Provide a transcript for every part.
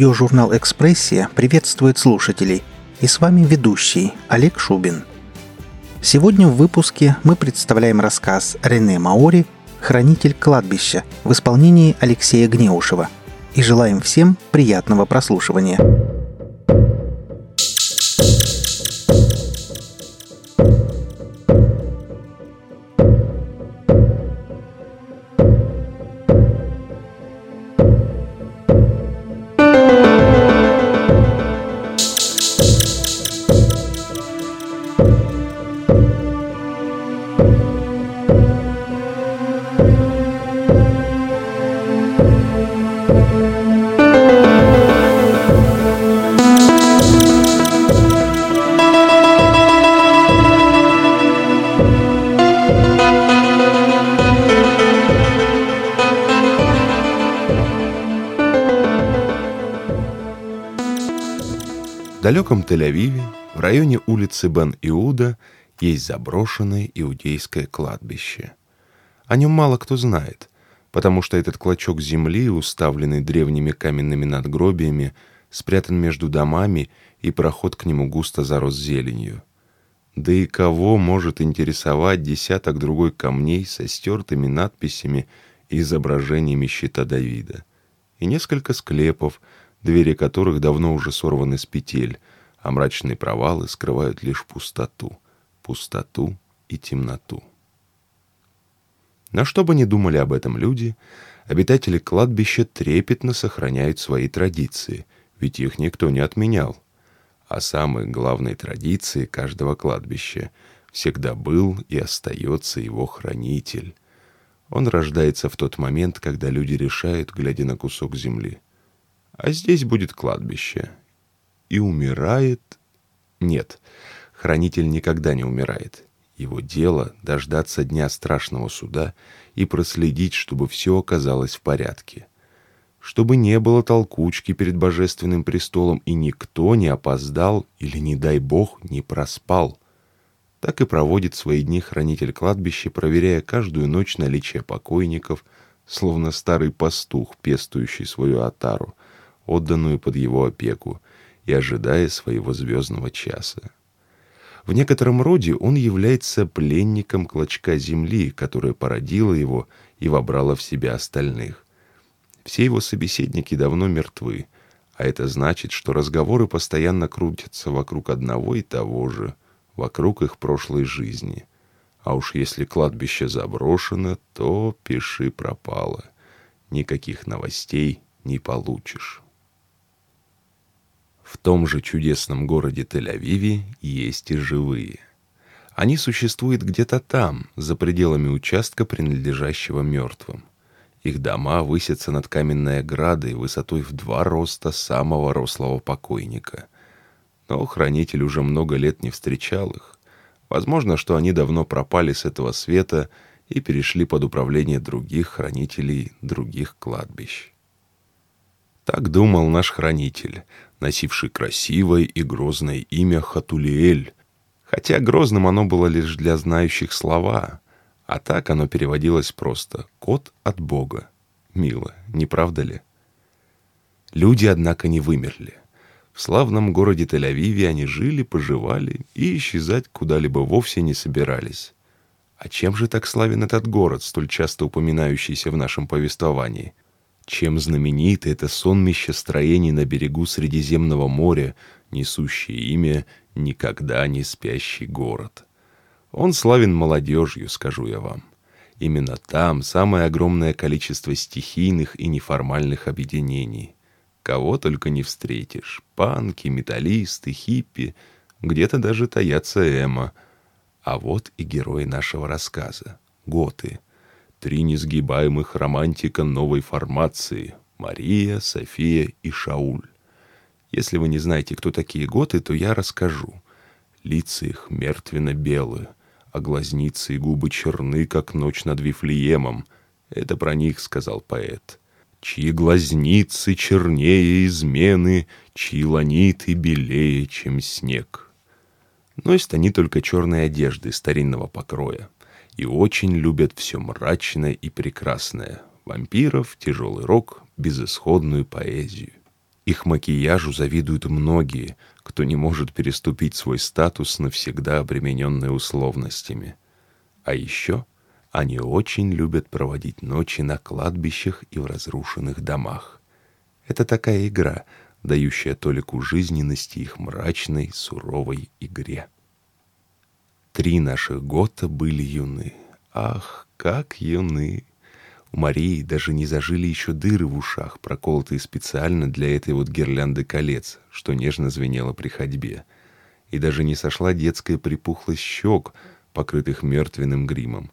Аудиожурнал «Экспрессия» приветствует слушателей. И с вами ведущий Олег Шубин. Сегодня в выпуске мы представляем рассказ Рене Маори «Хранитель кладбища» в исполнении Алексея Гнеушева. И желаем всем приятного прослушивания. В далеком Тель-Авиве, в районе улицы Бен-Иуда, есть заброшенное иудейское кладбище. О нем мало кто знает, потому что этот клочок земли, уставленный древними каменными надгробиями, спрятан между домами, и проход к нему густо зарос зеленью. Да и кого может интересовать десяток другой камней со стертыми надписями и изображениями щита Давида? И несколько склепов — двери которых давно уже сорваны с петель, а мрачные провалы скрывают лишь пустоту, пустоту и темноту. На что бы ни думали об этом люди, обитатели кладбища трепетно сохраняют свои традиции, ведь их никто не отменял. А самой главной традицией каждого кладбища всегда был и остается его хранитель. Он рождается в тот момент, когда люди решают, глядя на кусок земли — а здесь будет кладбище. И умирает... Нет, хранитель никогда не умирает. Его дело — дождаться дня страшного суда и проследить, чтобы все оказалось в порядке. Чтобы не было толкучки перед божественным престолом, и никто не опоздал или, не дай бог, не проспал. Так и проводит свои дни хранитель кладбища, проверяя каждую ночь наличие покойников, словно старый пастух, пестующий свою отару — отданную под его опеку, и ожидая своего звездного часа. В некотором роде он является пленником клочка земли, которая породила его и вобрала в себя остальных. Все его собеседники давно мертвы, а это значит, что разговоры постоянно крутятся вокруг одного и того же, вокруг их прошлой жизни. А уж если кладбище заброшено, то пиши пропало. Никаких новостей не получишь. В том же чудесном городе Тель-Авиве есть и живые. Они существуют где-то там, за пределами участка, принадлежащего мертвым. Их дома высятся над каменной оградой высотой в два роста самого рослого покойника. Но хранитель уже много лет не встречал их. Возможно, что они давно пропали с этого света и перешли под управление других хранителей других кладбищ. Так думал наш хранитель, носивший красивое и грозное имя Хатулиэль, хотя грозным оно было лишь для знающих слова, а так оно переводилось просто «кот от Бога». Мило, не правда ли? Люди, однако, не вымерли. В славном городе Тель-Авиве они жили, поживали и исчезать куда-либо вовсе не собирались. А чем же так славен этот город, столь часто упоминающийся в нашем повествовании? Чем знаменито это сонмище строений на берегу Средиземного моря, несущее имя «Никогда не спящий город». Он славен молодежью, скажу я вам. Именно там самое огромное количество стихийных и неформальных объединений. Кого только не встретишь. Панки, металлисты, хиппи, где-то даже таятся эмо. А вот и герои нашего рассказа — готы — Три несгибаемых романтика новой формации — Мария, София и Шауль. Если вы не знаете, кто такие готы, то я расскажу. Лица их мертвенно-белые, а глазницы и губы черны, как ночь над Вифлеемом. Это про них сказал поэт. Чьи глазницы чернее измены, чьи ланиты белее, чем снег. Носят они только черные одежды старинного покроя и очень любят все мрачное и прекрасное. Вампиров, тяжелый рок, безысходную поэзию. Их макияжу завидуют многие, кто не может переступить свой статус, навсегда обремененный условностями. А еще они очень любят проводить ночи на кладбищах и в разрушенных домах. Это такая игра, дающая толику жизненности их мрачной, суровой игре. Три наших гота были юны. Ах, как юны! У Марии даже не зажили еще дыры в ушах, проколотые специально для этой вот гирлянды колец, что нежно звенело при ходьбе. И даже не сошла детская припухлость щек, покрытых мертвенным гримом.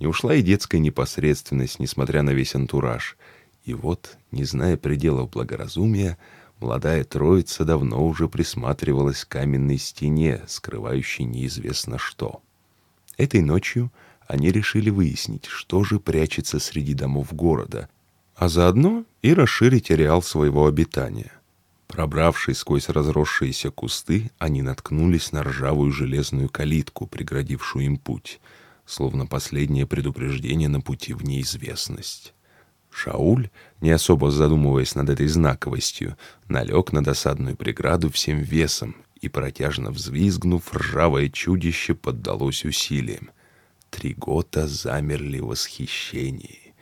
Не ушла и детская непосредственность, несмотря на весь антураж. И вот, не зная пределов благоразумия, молодая троица давно уже присматривалась к каменной стене, скрывающей неизвестно что. Этой ночью — они решили выяснить, что же прячется среди домов города, а заодно и расширить ареал своего обитания. Пробравшись сквозь разросшиеся кусты, они наткнулись на ржавую железную калитку, преградившую им путь, словно последнее предупреждение на пути в неизвестность. Шауль, не особо задумываясь над этой знаковостью, налег на досадную преграду всем весом и, протяжно взвизгнув, ржавое чудище поддалось усилиям. Три года замерли в восхищении.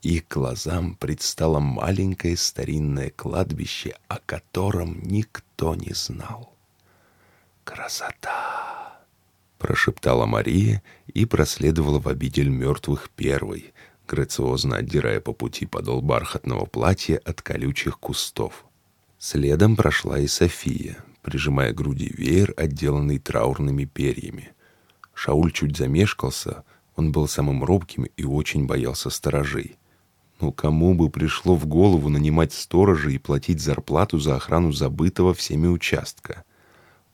Их глазам предстало маленькое старинное кладбище, о котором никто не знал. «Красота!» — прошептала Мария и проследовала в обитель мертвых первой, грациозно отдирая по пути подол бархатного платья от колючих кустов. Следом прошла и София, прижимая к груди веер, отделанный траурными перьями. Шауль чуть замешкался, он был самым робким и очень боялся сторожей. Но кому бы пришло в голову нанимать сторожа и платить зарплату за охрану забытого всеми участка?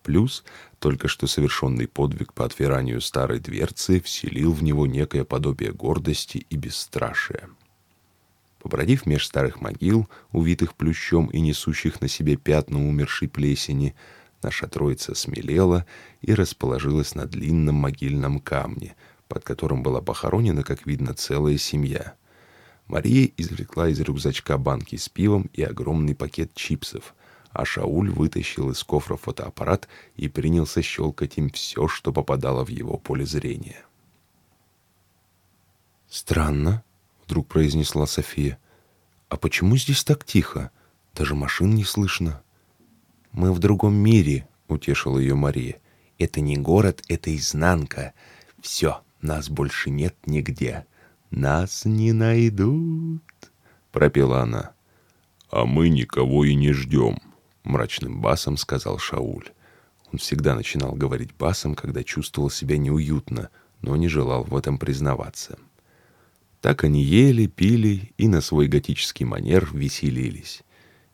Плюс только что совершенный подвиг по отвиранию старой дверцы вселил в него некое подобие гордости и бесстрашия. Побродив меж старых могил, увитых плющом и несущих на себе пятна умершей плесени, Наша троица смелела и расположилась на длинном могильном камне, под которым была похоронена, как видно, целая семья. Мария извлекла из рюкзачка банки с пивом и огромный пакет чипсов, а Шауль вытащил из кофра фотоаппарат и принялся щелкать им все, что попадало в его поле зрения. «Странно», — вдруг произнесла София. «А почему здесь так тихо? Даже машин не слышно». «Мы в другом мире», — утешила ее Мария. «Это не город, это изнанка. Все, нас больше нет нигде. Нас не найдут», — пропела она. «А мы никого и не ждем», — мрачным басом сказал Шауль. Он всегда начинал говорить басом, когда чувствовал себя неуютно, но не желал в этом признаваться. Так они ели, пили и на свой готический манер веселились.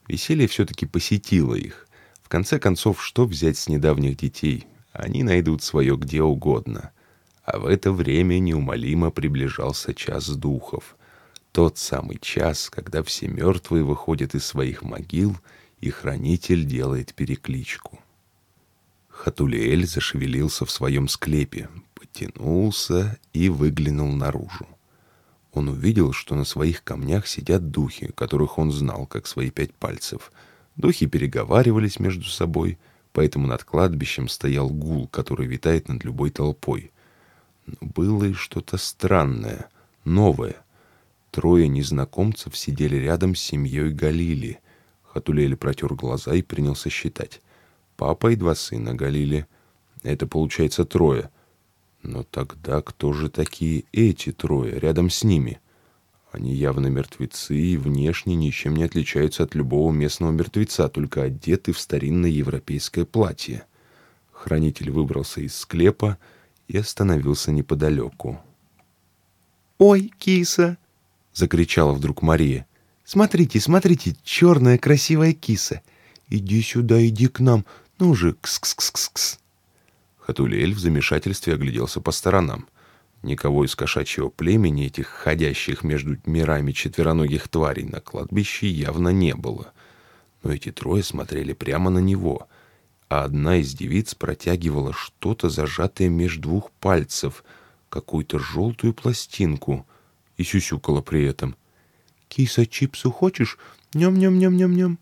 Веселье все-таки посетило их. В конце концов, что взять с недавних детей? Они найдут свое где угодно. А в это время неумолимо приближался час духов. Тот самый час, когда все мертвые выходят из своих могил, и хранитель делает перекличку. Хатулиэль зашевелился в своем склепе, потянулся и выглянул наружу. Он увидел, что на своих камнях сидят духи, которых он знал, как свои пять пальцев — Духи переговаривались между собой, поэтому над кладбищем стоял гул, который витает над любой толпой. Но было и что-то странное, новое. Трое незнакомцев сидели рядом с семьей Галили. Хатулель протер глаза и принялся считать. Папа и два сына Галили. Это получается трое. Но тогда кто же такие эти трое рядом с ними? — они явно мертвецы и внешне ничем не отличаются от любого местного мертвеца, только одеты в старинное европейское платье. Хранитель выбрался из склепа и остановился неподалеку. «Ой, киса!» — закричала вдруг Мария. «Смотрите, смотрите, черная красивая киса! Иди сюда, иди к нам! Ну же, кс-кс-кс-кс!» Хатулель в замешательстве огляделся по сторонам. Никого из кошачьего племени, этих ходящих между мирами четвероногих тварей, на кладбище явно не было. Но эти трое смотрели прямо на него, а одна из девиц протягивала что-то зажатое между двух пальцев, какую-то желтую пластинку, и сюсюкала при этом. «Киса, чипсу хочешь? Ням-ням-ням-ням-ням!»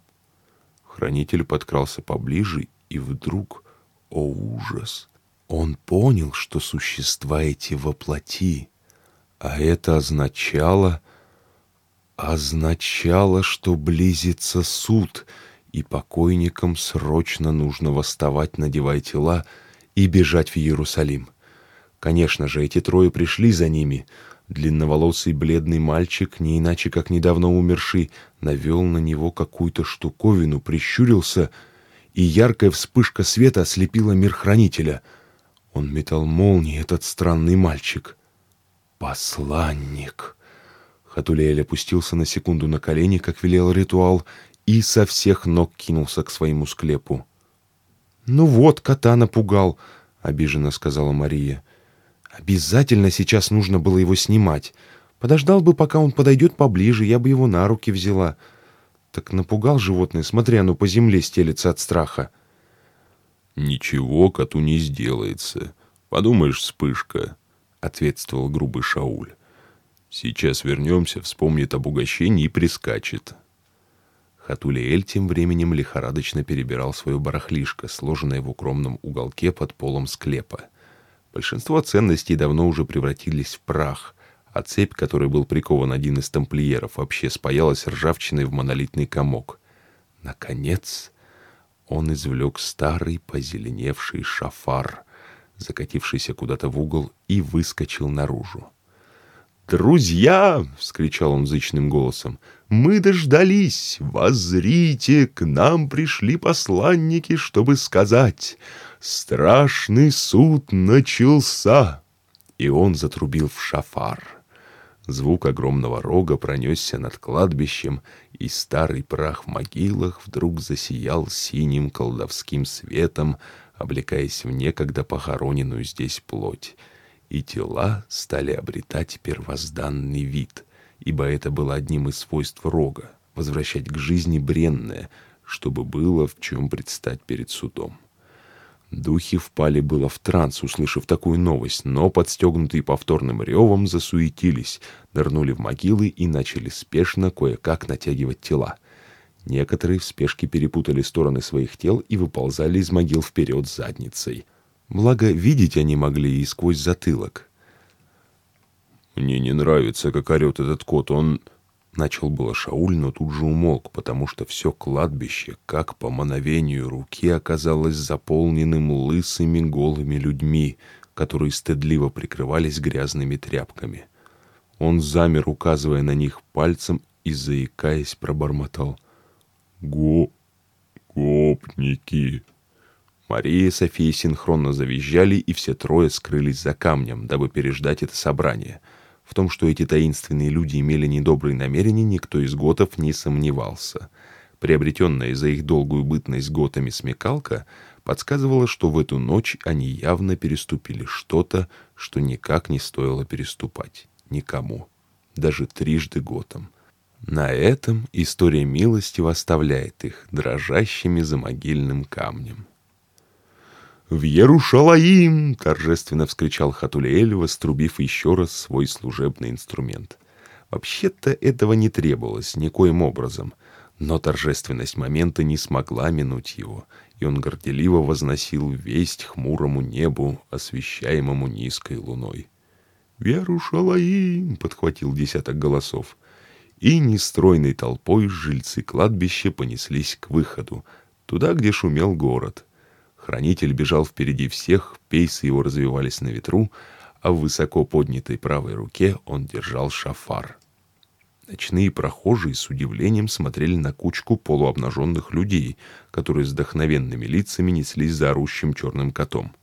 Хранитель подкрался поближе, и вдруг, о ужас, он понял, что существа эти воплоти, а это означало, означало, что близится суд, и покойникам срочно нужно восставать, надевая тела, и бежать в Иерусалим. Конечно же, эти трое пришли за ними. Длинноволосый бледный мальчик, не иначе как недавно умерший, навел на него какую-то штуковину, прищурился, и яркая вспышка света ослепила мир хранителя. Он метал молнии, этот странный мальчик. «Посланник!» Хатулиэль опустился на секунду на колени, как велел ритуал, и со всех ног кинулся к своему склепу. «Ну вот, кота напугал», — обиженно сказала Мария. «Обязательно сейчас нужно было его снимать. Подождал бы, пока он подойдет поближе, я бы его на руки взяла. Так напугал животное, смотря оно по земле стелется от страха». «Ничего коту не сделается. Подумаешь, вспышка», — ответствовал грубый Шауль. «Сейчас вернемся, вспомнит об угощении и прискачет. Хатулиэль тем временем лихорадочно перебирал свое барахлишко, сложенное в укромном уголке под полом склепа. Большинство ценностей давно уже превратились в прах, а цепь, которой был прикован один из тамплиеров, вообще спаялась ржавчиной в монолитный комок. Наконец он извлек старый позеленевший шафар, закатившийся куда-то в угол, и выскочил наружу. «Друзья!» — вскричал он зычным голосом. «Мы дождались! Воззрите, к нам пришли посланники, чтобы сказать, страшный суд начался!» И он затрубил в шафар. Звук огромного рога пронесся над кладбищем, и старый прах в могилах вдруг засиял синим колдовским светом, облекаясь в некогда похороненную здесь плоть — и тела стали обретать первозданный вид, ибо это было одним из свойств рога — возвращать к жизни бренное, чтобы было в чем предстать перед судом. Духи впали было в транс, услышав такую новость, но, подстегнутые повторным ревом, засуетились, нырнули в могилы и начали спешно кое-как натягивать тела. Некоторые в спешке перепутали стороны своих тел и выползали из могил вперед задницей. Благо, видеть они могли и сквозь затылок. «Мне не нравится, как орет этот кот. Он...» Начал было Шауль, но тут же умолк, потому что все кладбище, как по мановению руки, оказалось заполненным лысыми голыми людьми, которые стыдливо прикрывались грязными тряпками. Он замер, указывая на них пальцем и, заикаясь, пробормотал. «Го... гопники!» Мария и София синхронно завизжали, и все трое скрылись за камнем, дабы переждать это собрание. В том, что эти таинственные люди имели недобрые намерения, никто из готов не сомневался. Приобретенная за их долгую бытность готами смекалка подсказывала, что в эту ночь они явно переступили что-то, что никак не стоило переступать. Никому. Даже трижды готом. На этом история милости оставляет их дрожащими за могильным камнем. «В Ярушалаим!» — торжественно вскричал Хатулиэль, вострубив еще раз свой служебный инструмент. Вообще-то этого не требовалось никоим образом, но торжественность момента не смогла минуть его, и он горделиво возносил весть хмурому небу, освещаемому низкой луной. «В Ярушалаим!» — подхватил десяток голосов. И нестройной толпой жильцы кладбища понеслись к выходу, туда, где шумел город — Хранитель бежал впереди всех, пейсы его развивались на ветру, а в высоко поднятой правой руке он держал шафар. Ночные прохожие с удивлением смотрели на кучку полуобнаженных людей, которые с вдохновенными лицами неслись за орущим черным котом.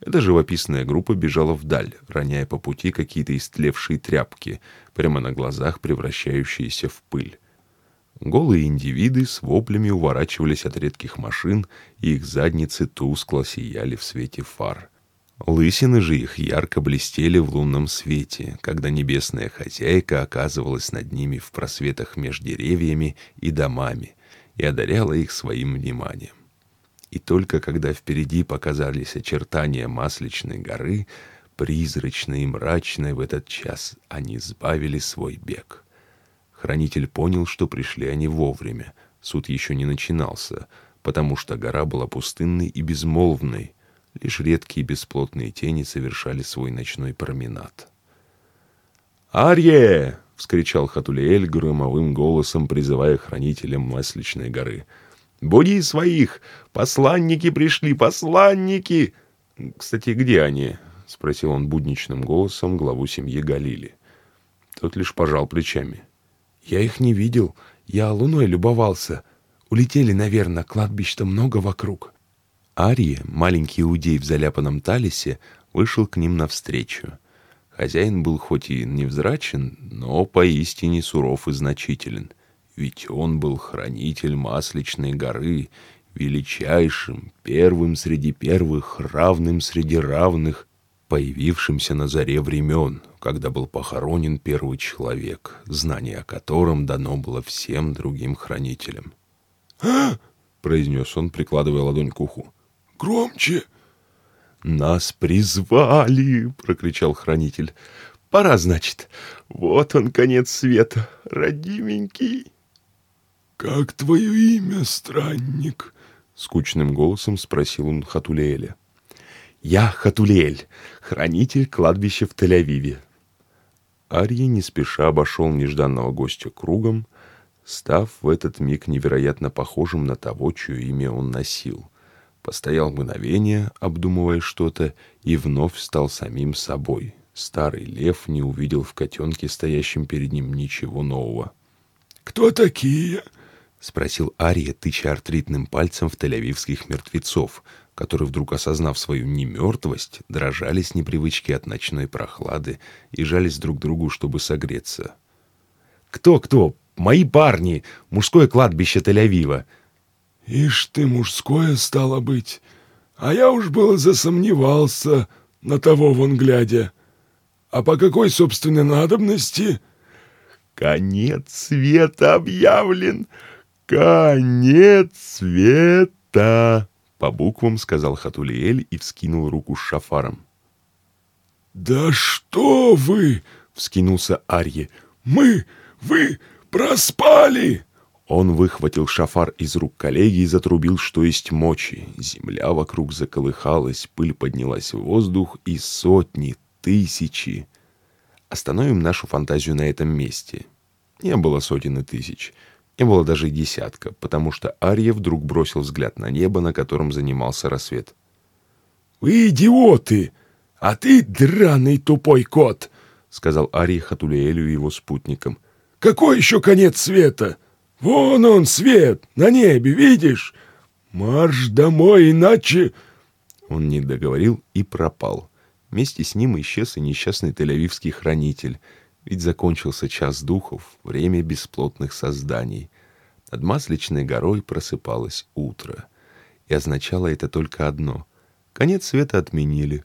Эта живописная группа бежала вдаль, роняя по пути какие-то истлевшие тряпки, прямо на глазах превращающиеся в пыль. Голые индивиды с воплями уворачивались от редких машин, и их задницы тускло сияли в свете фар. Лысины же их ярко блестели в лунном свете, когда небесная хозяйка оказывалась над ними в просветах между деревьями и домами и одаряла их своим вниманием. И только когда впереди показались очертания Масличной горы, призрачной и мрачной в этот час они сбавили свой бег — Хранитель понял, что пришли они вовремя. Суд еще не начинался, потому что гора была пустынной и безмолвной, лишь редкие бесплотные тени совершали свой ночной променад. «Арье!» — вскричал Хатулиэль громовым голосом, призывая хранителя Масличной горы. «Буди своих! Посланники пришли, посланники!» «Кстати, где они?» — спросил он будничным голосом главу семьи Галили. Тот лишь пожал плечами. «Я их не видел. Я луной любовался. Улетели, наверное, кладбищ-то много вокруг». Ария, маленький иудей в заляпанном талисе, вышел к ним навстречу. Хозяин был хоть и невзрачен, но поистине суров и значителен. Ведь он был хранитель Масличной горы, величайшим, первым среди первых, равным среди равных, появившимся на заре времен, когда был похоронен первый человек, знание о котором дано было всем другим хранителям. «А!» — произнес он, прикладывая ладонь к уху. «Громче!» «Нас призвали!» — прокричал хранитель. «Пора, значит. Вот он, конец света, родименький!» «Как твое имя, странник?» — скучным голосом спросил он Хатулеэля. «Я Хатулеэль, хранитель кладбища в Тель-Авиве». Арья не спеша обошел нежданного гостя кругом, став в этот миг невероятно похожим на того, чье имя он носил. Постоял мгновение, обдумывая что-то, и вновь стал самим собой. Старый лев не увидел в котенке, стоящем перед ним, ничего нового. «Кто такие?» — спросил Ария, тыча артритным пальцем в тель-авивских мертвецов, которые, вдруг осознав свою немертвость, дрожали с непривычки от ночной прохлады и жались друг к другу, чтобы согреться. «Кто, кто? Мои парни! Мужское кладбище Тель-Авива!» «Ишь ты, мужское стало быть! А я уж было засомневался на того вон глядя. А по какой, собственной надобности?» «Конец света объявлен!» «Конец света!» — по буквам сказал Хатулиэль и вскинул руку с шафаром. «Да что вы!» — вскинулся Арье. «Мы! Вы проспали!» Он выхватил шафар из рук коллеги и затрубил, что есть мочи. Земля вокруг заколыхалась, пыль поднялась в воздух, и сотни, тысячи. Остановим нашу фантазию на этом месте. Не было сотен и тысяч — не было даже и десятка, потому что Арья вдруг бросил взгляд на небо, на котором занимался рассвет. «Вы идиоты! А ты драный тупой кот!» — сказал Арья Хатулиэлю и его спутникам. «Какой еще конец света? Вон он, свет, на небе, видишь? Марш домой, иначе...» Он не договорил и пропал. Вместе с ним исчез и несчастный тель-авивский хранитель — ведь закончился час духов, время бесплотных созданий. Над Масличной горой просыпалось утро. И означало это только одно — конец света отменили,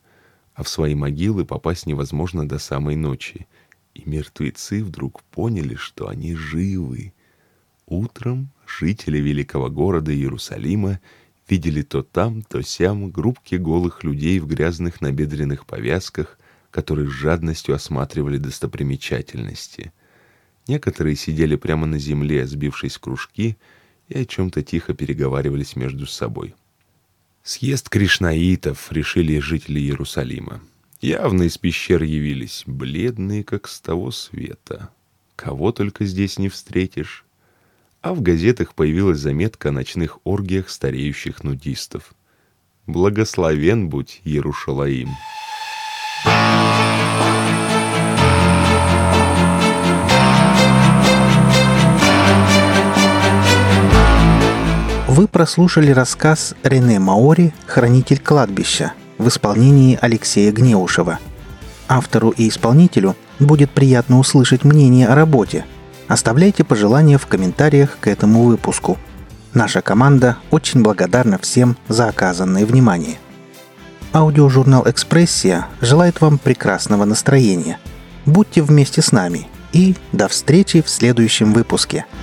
а в свои могилы попасть невозможно до самой ночи. И мертвецы вдруг поняли, что они живы. Утром жители великого города Иерусалима видели то там, то сям группки голых людей в грязных набедренных повязках, которые с жадностью осматривали достопримечательности. Некоторые сидели прямо на земле, сбившись в кружки, и о чем-то тихо переговаривались между собой. Съезд кришнаитов решили жители Иерусалима. Явно из пещер явились, бледные, как с того света. Кого только здесь не встретишь. А в газетах появилась заметка о ночных оргиях стареющих нудистов. «Благословен будь, Иерушалаим!» Вы прослушали рассказ Рене Маори «Хранитель кладбища» в исполнении Алексея Гнеушева. Автору и исполнителю будет приятно услышать мнение о работе. Оставляйте пожелания в комментариях к этому выпуску. Наша команда очень благодарна всем за оказанное внимание. Аудиожурнал «Экспрессия» желает вам прекрасного настроения. Будьте вместе с нами и до встречи в следующем выпуске –